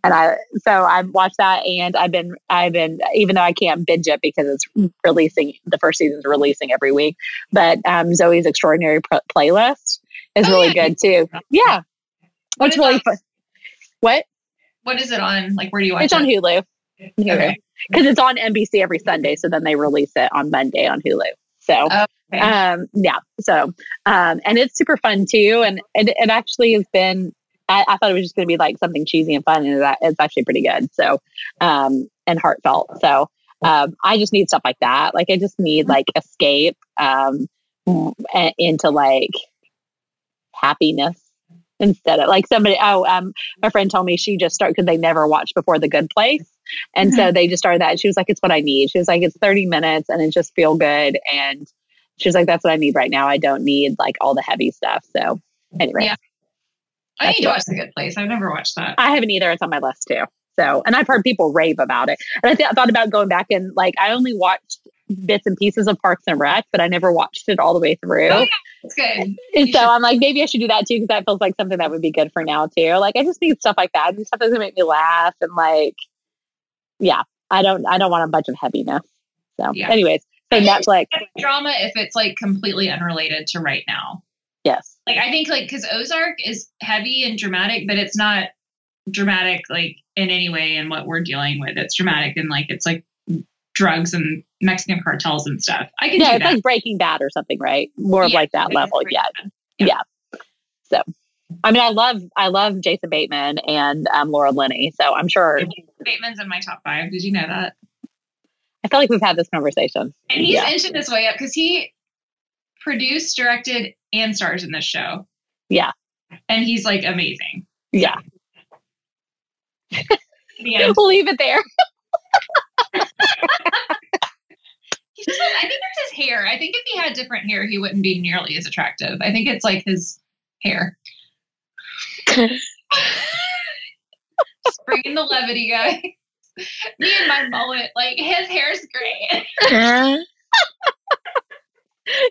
S3: And I so I've watched that and I've been I've been even though I can't binge it because it's releasing the first season's releasing every week, but um Zoe's Extraordinary P- Playlist is oh, really yeah. good too. Yeah. What's really fun. What?
S2: What is it on? Like where do you watch
S3: it's
S2: it?
S3: on Hulu. Okay because it's on NBC every Sunday. So then they release it on Monday on Hulu. So, okay. um, yeah. So, um, and it's super fun too. And it, it actually has been, I, I thought it was just going to be like something cheesy and fun. And that it's actually pretty good. So, um, and heartfelt. So, um, I just need stuff like that. Like I just need like escape, um, into like happiness instead of like somebody oh um my friend told me she just started because they never watched before the good place and mm-hmm. so they just started that she was like it's what i need she was like it's 30 minutes and it just feel good and she was like that's what i need right now i don't need like all the heavy stuff so anyway
S2: yeah i need to watch the good place i've never watched that
S3: i haven't either it's on my list too so and i've heard people rave about it and i, th- I thought about going back and like i only watched bits and pieces of Parks and Rec, but I never watched it all the way through. Oh,
S2: yeah. It's good. And
S3: you so should. I'm like, maybe I should do that too, because that feels like something that would be good for now too. Like I just need stuff like that. And stuff that's gonna make me laugh and like, yeah, I don't, I don't want a bunch of heaviness. So, yeah. anyways, so Netflix
S2: drama if it's like completely unrelated to right now.
S3: Yes.
S2: Like I think like because Ozark is heavy and dramatic, but it's not dramatic like in any way in what we're dealing with. It's dramatic and like it's like drugs and Mexican cartels and stuff. I can
S3: yeah, it's
S2: that.
S3: like Breaking Bad or something, right? More yeah, like that level. Yeah. yeah. yeah, So, I mean, I love I love Jason Bateman and um, Laura Linney. So I'm sure
S2: Bateman's in my top five. Did you know that?
S3: I feel like we've had this conversation.
S2: And he's yeah. inching this way up because he produced, directed, and stars in this show.
S3: Yeah.
S2: And he's like amazing.
S3: Yeah. we'll leave it there. *laughs*
S2: just, I think it's his hair. I think if he had different hair, he wouldn't be nearly as attractive. I think it's like his hair. *laughs* Just bringing the levity, guys. *laughs* Me and my mullet, like his hair's great. *laughs*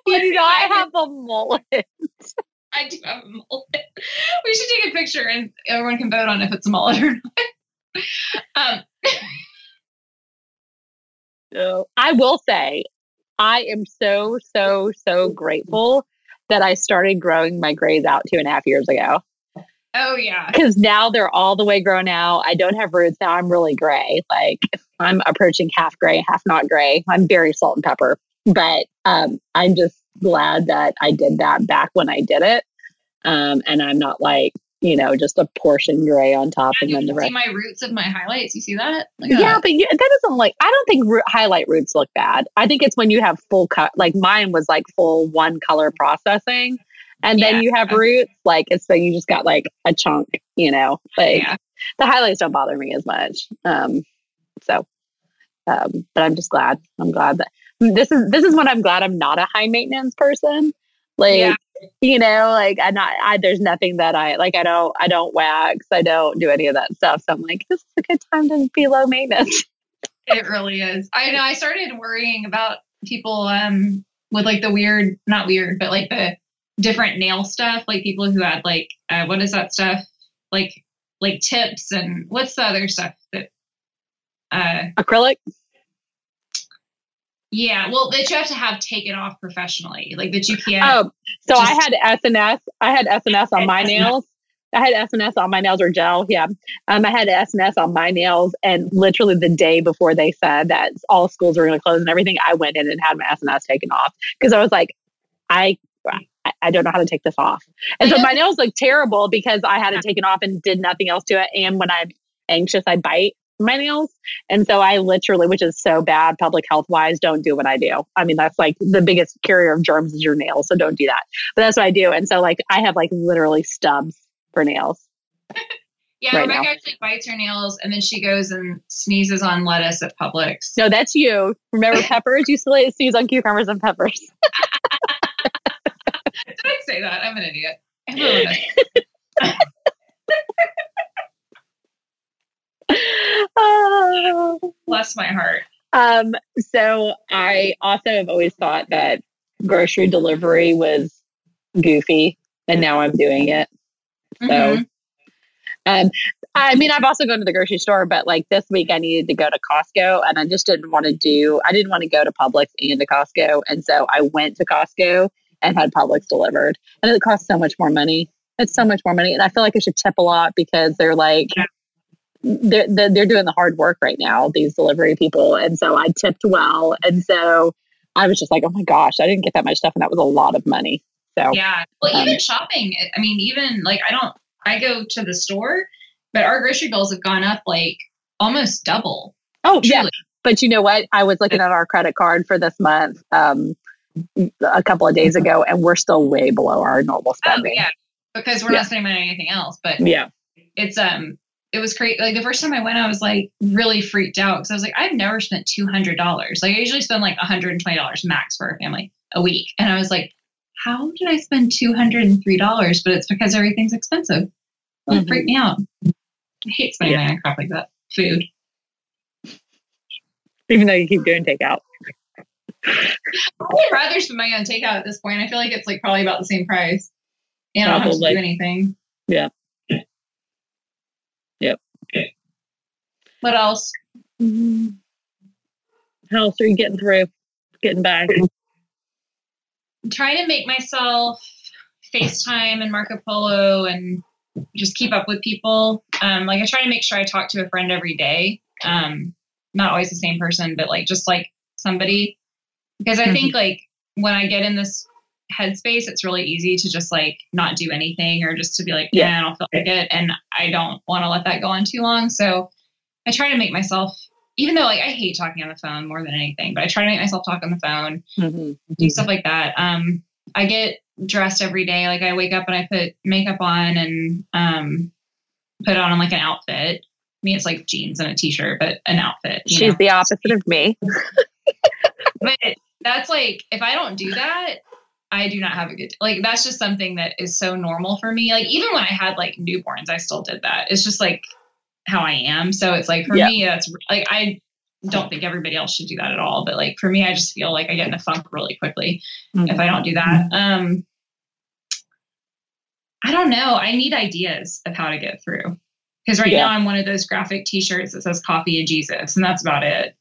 S3: you do not have a mullet.
S2: I do have a mullet. We should take a picture and everyone can vote on if it's a mullet or not. *laughs* Um,
S3: so I will say, I am so, so, so grateful that I started growing my grays out two and a half years ago.
S2: Oh, yeah.
S3: Because now they're all the way grown out. I don't have roots now. I'm really gray. Like I'm approaching half gray, half not gray. I'm very salt and pepper. But um, I'm just glad that I did that back when I did it. Um, and I'm not like you know, just a portion gray on top
S2: and
S3: then the rest.
S2: See my roots of my highlights. You see that?
S3: yeah, that. but you, that doesn't like. I don't think ro- highlight roots look bad. I think it's when you have full cut. Like mine was like full one color processing, and yeah. then you have roots. Like it's so you just got like a chunk. You know, like yeah. the highlights don't bother me as much. Um, so, um, but I'm just glad. I'm glad that this is this is when I'm glad I'm not a high maintenance person. Like. Yeah you know, like I'm not. I, there's nothing that I like. I don't. I don't wax. I don't do any of that stuff. So I'm like, this is a good time to be low maintenance. *laughs*
S2: It really is. I know. I started worrying about people um with like the weird, not weird, but like the different nail stuff. Like people who had like uh, what is that stuff? Like like tips and what's the other stuff that uh
S3: acrylic
S2: yeah, well, that you have to have taken off professionally, like that you can't.
S3: Oh, so I had SNS. I had SNS on my nails. I had SNS on my nails or gel. Yeah, um, I had SNS on my nails, and literally the day before they said that all schools were going to close and everything, I went in and had my SNS taken off because I was like, I. I don't know how to take this off. And so my nails look terrible because I had it taken off and did nothing else to it. And when I'm anxious, I bite my nails. And so I literally, which is so bad public health wise, don't do what I do. I mean, that's like the biggest carrier of germs is your nails. So don't do that. But that's what I do. And so like I have like literally stubs for nails. *laughs*
S2: yeah, right Rebecca now. actually bites her nails and then she goes and sneezes on lettuce at Publix.
S3: No, that's you. Remember *laughs* peppers? you sneeze on cucumbers and peppers. *laughs*
S2: Did I say that? I'm an idiot. Everyone oh. *laughs* Bless my heart.
S3: Um, so I also have always thought that grocery delivery was goofy, and now I'm doing it. So, mm-hmm. um, I mean, I've also gone to the grocery store, but like this week I needed to go to Costco, and I just didn't want to do. I didn't want to go to Publix and to Costco, and so I went to Costco and had Publix delivered, and it costs so much more money. It's so much more money, and I feel like I should tip a lot because they're like. They're, they're doing the hard work right now, these delivery people. And so I tipped well. And so I was just like, oh my gosh, I didn't get that much stuff. And that was a lot of money. So,
S2: yeah. Well, um, even shopping, I mean, even like I don't, I go to the store, but our grocery bills have gone up like almost double.
S3: Oh, truly. yeah. But you know what? I was looking at our credit card for this month um, a couple of days ago, and we're still way below our normal oh, spending.
S2: Oh, yeah. Because we're yeah. not spending money on anything else. But
S3: yeah,
S2: it's um it was crazy. Like the first time I went, I was like really freaked out because I was like, I've never spent two hundred dollars. Like I usually spend like one hundred and twenty dollars max for a family a week, and I was like, how did I spend two hundred and three dollars? But it's because everything's expensive. Well, mm-hmm. It freaked me out. I hate spending yeah. money on crap like that. Food.
S3: Even though you keep doing takeout.
S2: I would rather spend money on takeout at this point. I feel like it's like probably about the same price. And I don't have to do anything.
S3: Yeah. Yep.
S2: What else?
S3: Mm-hmm. How else are you getting through? Getting back?
S2: I'm trying to make myself FaceTime and Marco Polo and just keep up with people. Um, like I try to make sure I talk to a friend every day. Um, not always the same person, but like just like somebody. Because I think mm-hmm. like when I get in this headspace, it's really easy to just like not do anything or just to be like, yeah, I don't feel like it. And I don't want to let that go on too long. So I try to make myself, even though like I hate talking on the phone more than anything, but I try to make myself talk on the phone, mm-hmm. do stuff like that. Um, I get dressed every day. Like I wake up and I put makeup on and um, put on like an outfit. I mean, it's like jeans and a t-shirt, but an outfit.
S3: She's know? the opposite of me. *laughs*
S2: but that's like if I don't do that, I do not have a good like that's just something that is so normal for me. Like even when I had like newborns, I still did that. It's just like how I am. So it's like for yeah. me, that's like I don't think everybody else should do that at all. But like for me, I just feel like I get in a funk really quickly mm-hmm. if I don't do that. Um, I don't know. I need ideas of how to get through because right yeah. now I'm one of those graphic T-shirts that says "Coffee and Jesus," and that's about it.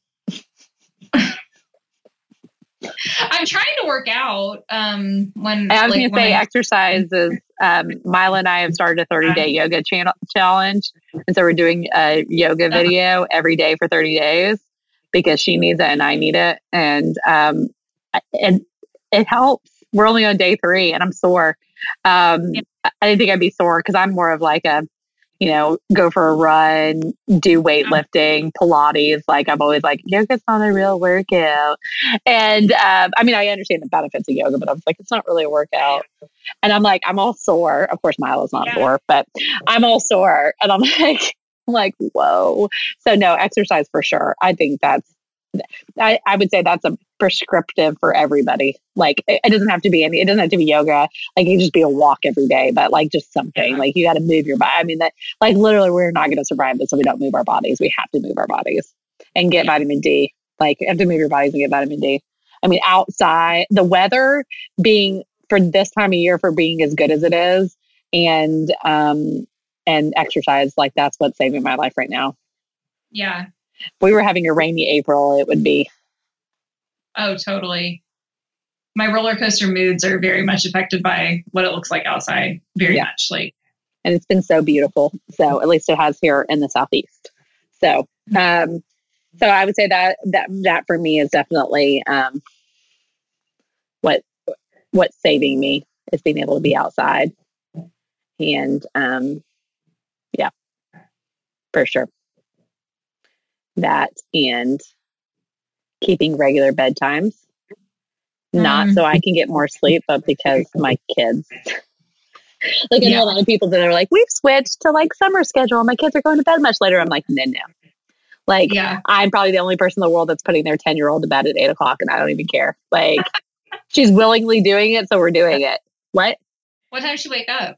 S2: I'm trying to work out. Um, when
S3: I was like, to say I, exercise is. Um, Mila and I have started a 30 day yoga channel challenge, and so we're doing a yoga uh-huh. video every day for 30 days because she needs it and I need it, and um, and it helps. We're only on day three, and I'm sore. Um, I didn't think I'd be sore because I'm more of like a you know, go for a run, do weightlifting, Pilates. Like I'm always like, yoga's not a real workout. And um, I mean, I understand the benefits of yoga, but I was like, it's not really a workout. And I'm like, I'm all sore. Of course, Mila's not yeah. sore, but I'm all sore. And I'm like, *laughs* I'm like, whoa. So no, exercise for sure. I think that's I, I would say that's a prescriptive for everybody. Like it, it, doesn't have to be any, it doesn't have to be yoga. Like it can just be a walk every day, but like just something like you got to move your body. I mean that like literally we're not going to survive this if we don't move our bodies. We have to move our bodies and get vitamin D. Like you have to move your bodies and get vitamin D. I mean, outside the weather being for this time of year for being as good as it is and um and exercise like that's what's saving my life right now.
S2: Yeah.
S3: If we were having a rainy April, it would be
S2: Oh, totally. My roller coaster moods are very much affected by what it looks like outside. Very yeah. much like
S3: and it's been so beautiful. So at least it has here in the southeast. So um so I would say that that that for me is definitely um, what what's saving me is being able to be outside, and um, yeah, for sure. That and keeping regular bedtimes, not mm. so I can get more sleep, but because my kids. *laughs* like I know a lot of people that are like, we've switched to like summer schedule. My kids are going to bed much later. I'm like, no, no, like, yeah. I'm probably the only person in the world that's putting their 10 year old to bed at eight o'clock and I don't even care. Like, *laughs* she's willingly doing it. So we're doing it. What?
S2: What time she wake up?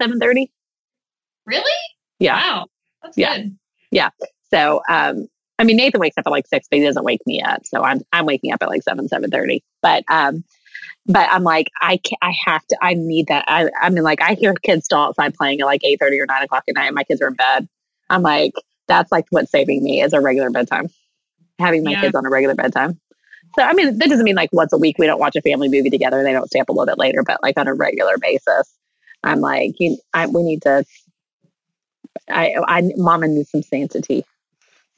S3: 7.30.
S2: Really?
S3: Yeah.
S2: Wow. That's
S3: yeah.
S2: good.
S3: Yeah. So, um, I mean, Nathan wakes up at like six, but he doesn't wake me up. So I'm, I'm waking up at like seven, seven thirty. But, um, but I'm like, I can I have to, I need that. I, I mean, like I hear kids still outside playing at like eight thirty or nine o'clock at night. And my kids are in bed. I'm like, that's like what's saving me is a regular bedtime, having my yeah. kids on a regular bedtime. So, I mean, that doesn't mean like once a week we don't watch a family movie together. They don't stay up a little bit later, but like on a regular basis, I'm like, you, I, we need to, I, I, mama needs some sanity.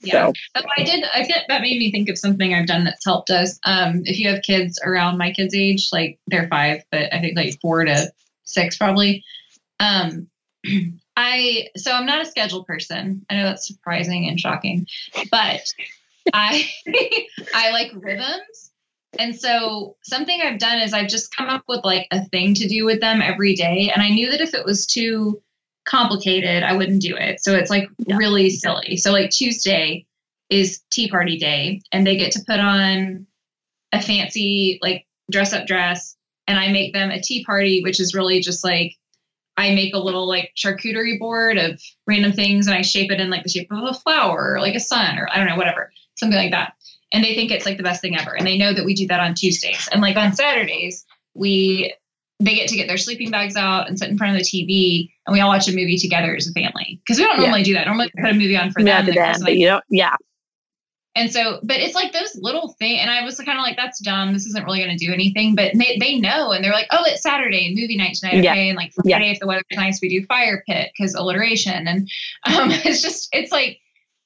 S2: Yeah, so. I did. I get that made me think of something I've done that's helped us. Um, if you have kids around my kids' age, like they're five, but I think like four to six probably. Um, *clears throat* I so I'm not a schedule person. I know that's surprising and shocking, but I *laughs* I like rhythms. And so something I've done is I've just come up with like a thing to do with them every day. And I knew that if it was too complicated, I wouldn't do it. So it's like yeah. really silly. So like Tuesday is tea party day and they get to put on a fancy like dress up dress and I make them a tea party, which is really just like I make a little like charcuterie board of random things and I shape it in like the shape of a flower or like a sun or I don't know, whatever, something like that. And they think it's like the best thing ever. And they know that we do that on Tuesdays. And like on Saturdays, we they get to get their sleeping bags out and sit in front of the TV and we all watch a movie together as a family. Because we don't normally yeah. do that. Normally put a movie on for them.
S3: them but you don't yeah.
S2: And so, but it's like those little things. And I was kind of like, that's dumb. This isn't really going to do anything. But they, they know. And they're like, oh, it's Saturday, movie night tonight. Okay. Yeah. And like Friday, yeah. if the weather's nice, we do fire pit because alliteration. And *laughs* um, it's just, it's like,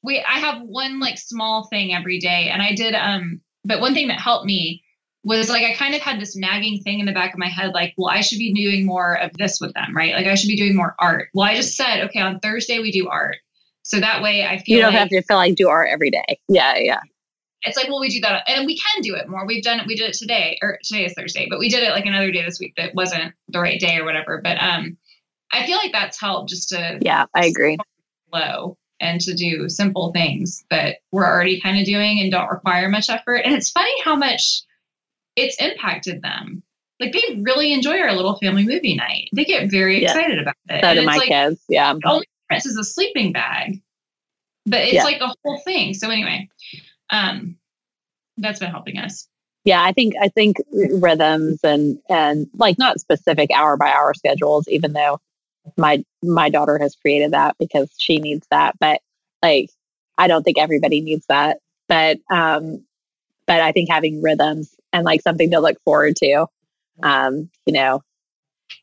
S2: we, I have one like small thing every day. And I did, um, but one thing that helped me was like, I kind of had this nagging thing in the back of my head, like, well, I should be doing more of this with them, right? Like, I should be doing more art. Well, I just said, okay, on Thursday, we do art. So that way I feel
S3: you don't
S2: like,
S3: have to feel like do art every day. Yeah, yeah.
S2: It's like, well, we do that, and we can do it more. We've done it. We did it today, or today is Thursday, but we did it like another day this week that wasn't the right day or whatever. But um, I feel like that's helped just to
S3: yeah, I agree.
S2: Low and to do simple things that we're already kind of doing and don't require much effort. And it's funny how much it's impacted them. Like they really enjoy our little family movie night. They get very yeah. excited about it.
S3: So do my like, kids. Yeah.
S2: Only difference is a sleeping bag, but it's yeah. like a whole thing. So anyway, um, that's been helping us.
S3: Yeah, I think I think rhythms and and like not specific hour by hour schedules, even though my my daughter has created that because she needs that. But like, I don't think everybody needs that. But um, but I think having rhythms and like something to look forward to, um, you know,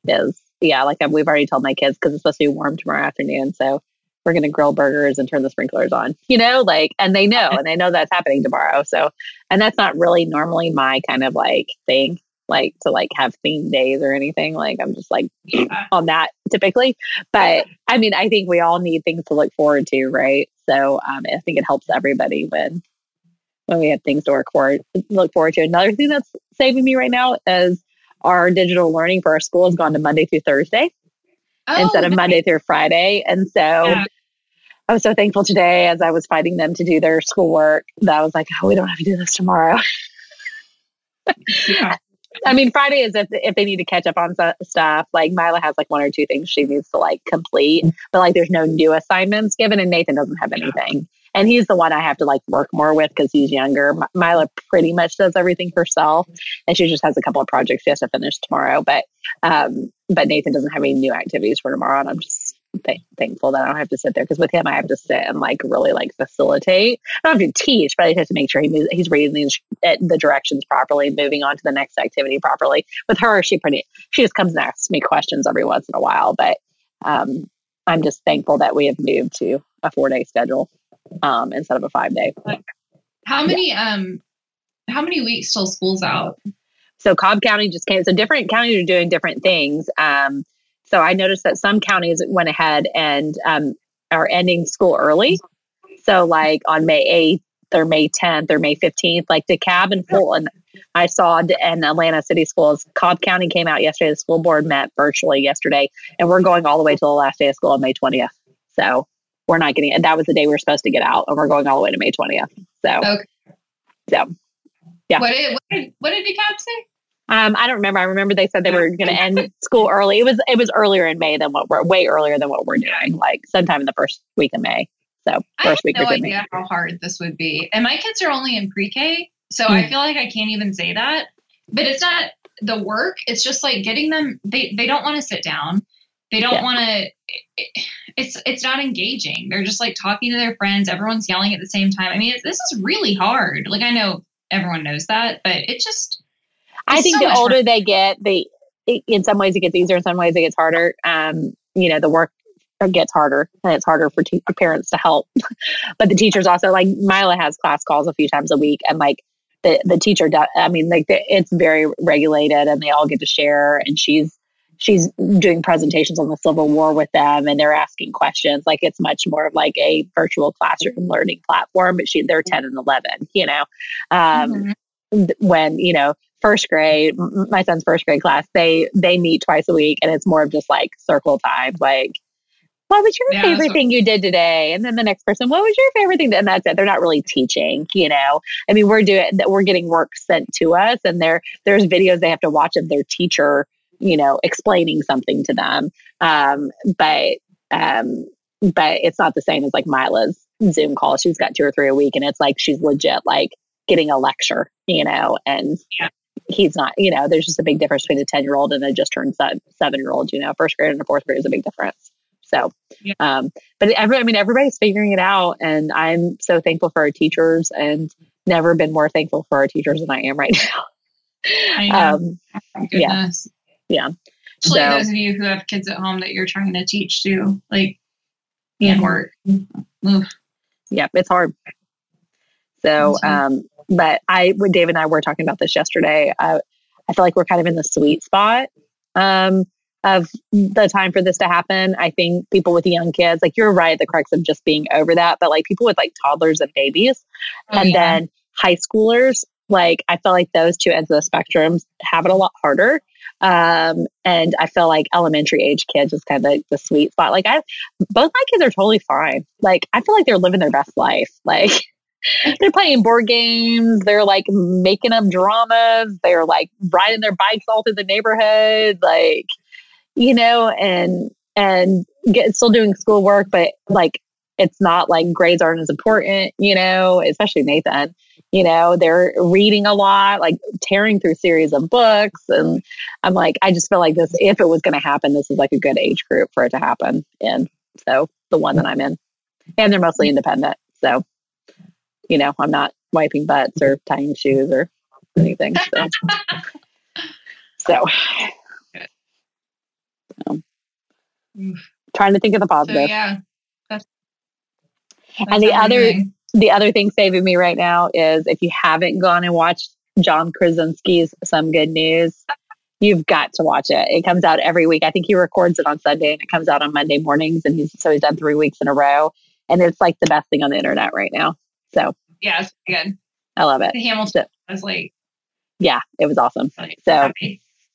S3: is yeah, like we've already told my kids because it's supposed to be warm tomorrow afternoon. So we're going to grill burgers and turn the sprinklers on, you know, like, and they know, and they know that's happening tomorrow. So, and that's not really normally my kind of like thing, like to like have theme days or anything. Like I'm just like yeah. on that typically. But I mean, I think we all need things to look forward to, right? So um, I think it helps everybody when when we have things to work forward, look forward to. Another thing that's saving me right now is our digital learning for our school has gone to Monday through Thursday oh, instead of nice. Monday through Friday. And so yeah. I was so thankful today as I was fighting them to do their schoolwork that I was like, oh, we don't have to do this tomorrow. *laughs* yeah. I mean, Friday is if if they need to catch up on stuff. Like Mila has like one or two things she needs to like complete, mm. but like there's no new assignments given, and Nathan doesn't have anything. And he's the one I have to like work more with because he's younger. Mila pretty much does everything herself, and she just has a couple of projects she has to finish tomorrow. But um, but Nathan doesn't have any new activities for tomorrow, and I'm just th- thankful that I don't have to sit there because with him I have to sit and like really like facilitate. I don't have to teach, but I just have to make sure he moves, he's reading these, uh, the directions properly, moving on to the next activity properly. With her, she pretty she just comes and asks me questions every once in a while, but um, I'm just thankful that we have moved to a four day schedule um, instead of a five day.
S2: How many yeah. um how many weeks till school's out?
S3: So Cobb County just came. So different counties are doing different things. Um, so I noticed that some counties went ahead and um, are ending school early. So like on May 8th or May 10th or May 15th, like DeKalb and Fulton, I saw in Atlanta City Schools, Cobb County came out yesterday. The school board met virtually yesterday, and we're going all the way to the last day of school on May 20th. So we're not getting it. That was the day we were supposed to get out, and we're going all the way to May 20th. So, okay. so
S2: yeah. What did, what did, what did DeKalb say?
S3: Um, I don't remember. I remember they said they were going to end *laughs* school early. It was it was earlier in May than what we're way earlier than what we're doing. Like sometime in the first week of May. So first
S2: week. no idea how hard this would be. And my kids are only in pre-K, so mm. I hmm. feel like I can't even say that. But it's not the work. It's just like getting them. They they don't want to sit down. They don't yeah. want to. It's it's not engaging. They're just like talking to their friends. Everyone's yelling at the same time. I mean, this is really hard. Like I know everyone knows that, but it just
S3: I think so the older harder. they get, they in some ways it gets easier, in some ways it gets harder. Um, you know, the work gets harder and it's harder for, te- parents to help. *laughs* but the teachers also like Mila has class calls a few times a week and like the, the teacher does, I mean, like the, it's very regulated and they all get to share and she's, she's doing presentations on the Civil War with them and they're asking questions. Like it's much more of like a virtual classroom learning platform, but she, they're 10 and 11, you know, um, mm-hmm. when, you know, first grade, my son's first grade class, they they meet twice a week, and it's more of just like circle time. Like, what was your yeah, favorite thing you did today? And then the next person, what was your favorite thing? And that's it. They're not really teaching, you know. I mean, we're doing that. We're getting work sent to us, and there there's videos they have to watch of their teacher, you know, explaining something to them. Um, but um, but it's not the same as like Mila's Zoom call. She's got two or three a week, and it's like she's legit like getting a lecture, you know, and yeah he's not, you know, there's just a big difference between a 10 year old and a just turned seven year old, you know, first grade and a fourth grade is a big difference. So, yeah. um, but every, I mean, everybody's figuring it out. And I'm so thankful for our teachers and never been more thankful for our teachers than I am right *laughs* now.
S2: I know. Um,
S3: yeah. Yeah.
S2: Especially so, those of you who have kids at home that you're trying to teach to, like, and work. Oof.
S3: Yep, it's hard. So, um, but I, when Dave and I were talking about this yesterday, I, I feel like we're kind of in the sweet spot um, of the time for this to happen. I think people with young kids, like you're right, at the crux of just being over that, but like people with like toddlers and babies, oh, and yeah. then high schoolers, like I feel like those two ends of the spectrum have it a lot harder. Um, and I feel like elementary age kids is kind of the, the sweet spot. Like I, both my kids are totally fine. Like I feel like they're living their best life. Like *laughs* they're playing board games. They're like making up dramas. They're like riding their bikes all through the neighborhood, like you know, and and get still doing schoolwork, but like it's not like grades aren't as important, you know, especially Nathan. You know, they're reading a lot, like tearing through series of books. And I'm like, I just feel like this, if it was going to happen, this is like a good age group for it to happen in. So the one that I'm in. And they're mostly independent. So you know, I'm not wiping butts or tying shoes or anything. So, *laughs* so, trying to think of the positive. So,
S2: yeah. That's,
S3: that's and the other, the other thing saving me right now is if you haven't gone and watched John Krasinski's Some Good News, you've got to watch it. It comes out every week. I think he records it on Sunday and it comes out on Monday mornings. And he's so he's done three weeks in a row. And it's like the best thing on the internet right now. So
S2: yeah, it's good.
S3: I love it.
S2: The Hamilton was like,
S3: yeah, it was awesome. so,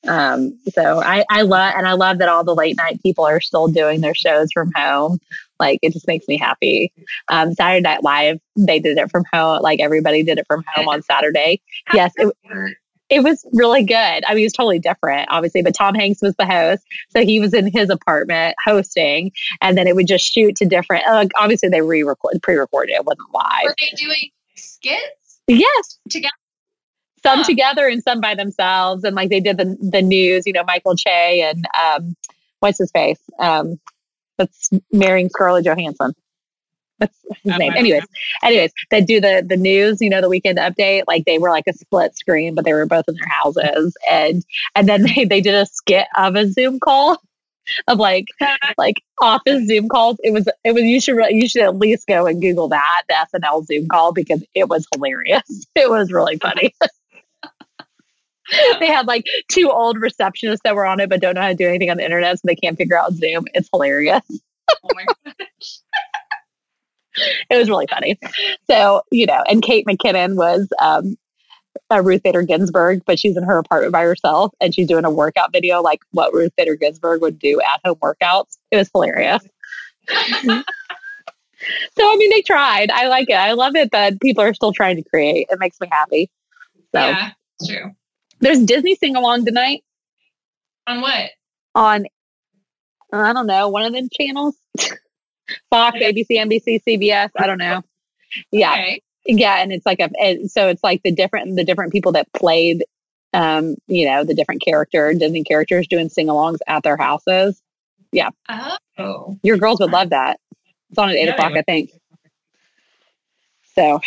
S3: um, so I, I love, and I love that all the late night people are still doing their shows from home. Like it just makes me happy. Um, Saturday Night Live, they did it from home. Like everybody did it from home on Saturday. Yes, it, it was really good. I mean, it was totally different, obviously, but Tom Hanks was the host. So he was in his apartment hosting, and then it would just shoot to different. Uh, obviously, they re recorded, pre recorded, it wasn't live.
S2: Were they doing skits?
S3: Yes.
S2: Together?
S3: Some huh. together and some by themselves. And like they did the, the news, you know, Michael Che and um, what's his face? Um, that's marrying Scarlett Johansson what's his name? Anyways, anyways, they do the the news, you know, the weekend update. Like they were like a split screen, but they were both in their houses, and and then *laughs* they they did a skit of a Zoom call of like *laughs* like office Zoom calls. It was it was you should you should at least go and Google that the SNL Zoom call because it was hilarious. *laughs* It was really funny. *laughs* they had like two old receptionists that were on it but don't know how to do anything on the internet, so they can't figure out Zoom. It's hilarious. *laughs* oh my gosh it was really funny. So, you know, and Kate McKinnon was um, a Ruth Bader Ginsburg, but she's in her apartment by herself and she's doing a workout video like what Ruth Bader Ginsburg would do at home workouts. It was hilarious. *laughs* so, I mean, they tried. I like it. I love it that people are still trying to create. It makes me happy.
S2: So, yeah, true.
S3: There's Disney sing along tonight.
S2: On what?
S3: On, I don't know, one of the channels. *laughs* Fox, ABC, NBC, CBS. I don't know. Yeah, okay. yeah, and it's like a so it's like the different the different people that played, um, you know, the different character Disney characters doing sing-alongs at their houses. Yeah.
S2: Oh,
S3: your girls would love that. It's on at eight yeah, o'clock, I think. So,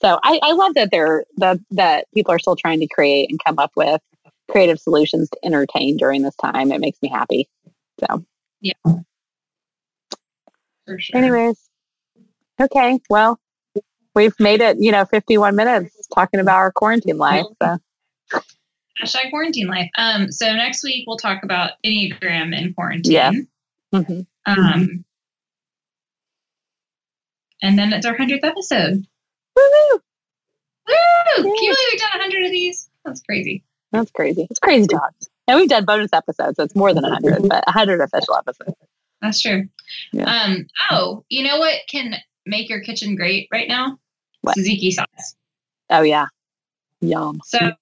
S3: so I, I love that they're that that people are still trying to create and come up with creative solutions to entertain during this time. It makes me happy. So,
S2: yeah.
S3: For sure. Anyways, okay. Well, we've made it, you know, 51 minutes talking about our quarantine life. So.
S2: Hashtag quarantine life. Um, so next week we'll talk about Enneagram in quarantine.
S3: Yeah. Mm-hmm.
S2: Um, and then it's our 100th episode.
S3: Woo!
S2: Woo! Can you believe we've done 100 of these? That's crazy.
S3: That's crazy. It's crazy talk. And we've done bonus episodes, so it's more than 100, but 100 official episodes.
S2: That's true. Yeah. Um, oh, you know what can make your kitchen great right now? What? Tzatziki sauce.
S3: Oh yeah. Yum.
S2: So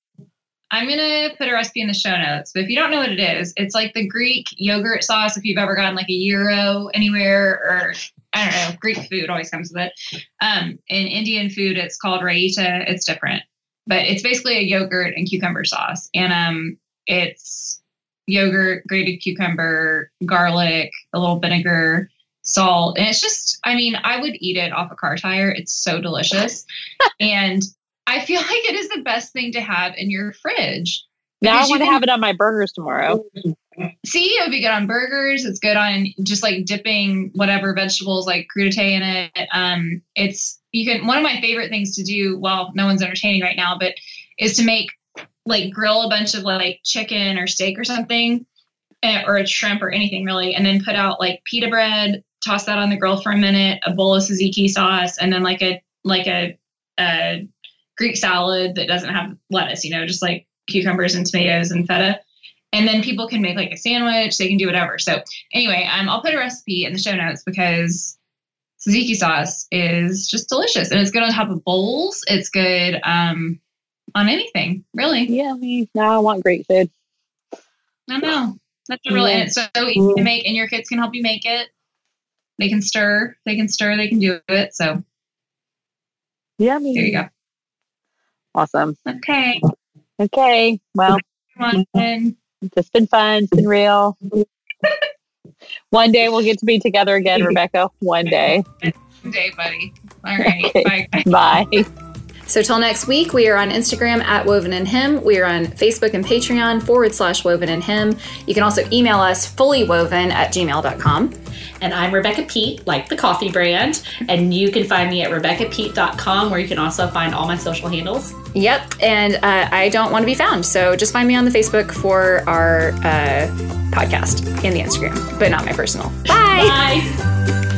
S2: I'm gonna put a recipe in the show notes. But if you don't know what it is, it's like the Greek yogurt sauce. If you've ever gotten like a gyro anywhere, or I don't know, Greek food always comes with it. Um, in Indian food, it's called raita. It's different, but it's basically a yogurt and cucumber sauce, and um, it's yogurt, grated cucumber, garlic, a little vinegar, salt. And it's just, I mean, I would eat it off a car tire. It's so delicious. *laughs* and I feel like it is the best thing to have in your fridge.
S3: Now I want to have it on my burgers tomorrow.
S2: See, it would be good on burgers. It's good on just like dipping whatever vegetables like crudite in it. Um, it's you can one of my favorite things to do. Well, no one's entertaining right now, but is to make like grill a bunch of like chicken or steak or something, eh, or a shrimp or anything really, and then put out like pita bread, toss that on the grill for a minute, a bowl of tzatziki sauce, and then like a like a, a Greek salad that doesn't have lettuce, you know, just like cucumbers and tomatoes and feta. And then people can make like a sandwich, they can do whatever. So anyway, um, I'll put a recipe in the show notes because tzatziki sauce is just delicious and it's good on top of bowls. It's good um, on anything, really.
S3: Yeah, now I want great food.
S2: I know. That's really yeah. it's so easy to make, and your kids can help you make it. They can stir, they can stir, they can do it. So,
S3: yeah, mean,
S2: there you go.
S3: Awesome.
S2: Okay.
S3: Okay. Well, it's just been fun. It's been real. One day we'll get to be together again, *laughs* Rebecca. One day.
S2: One day, buddy. All right. *laughs* Okay.
S3: Bye. Bye.
S1: So till next week, we are on Instagram at Woven in Him. We are on Facebook and Patreon forward slash Woven in Him. You can also email us fullywoven at gmail.com.
S4: And I'm Rebecca Peet, like the coffee brand. And you can find me at RebeccaPeet.com, where you can also find all my social handles.
S1: Yep. And uh, I don't want to be found. So just find me on the Facebook for our uh, podcast and the Instagram, but not my personal. Bye.
S4: Bye.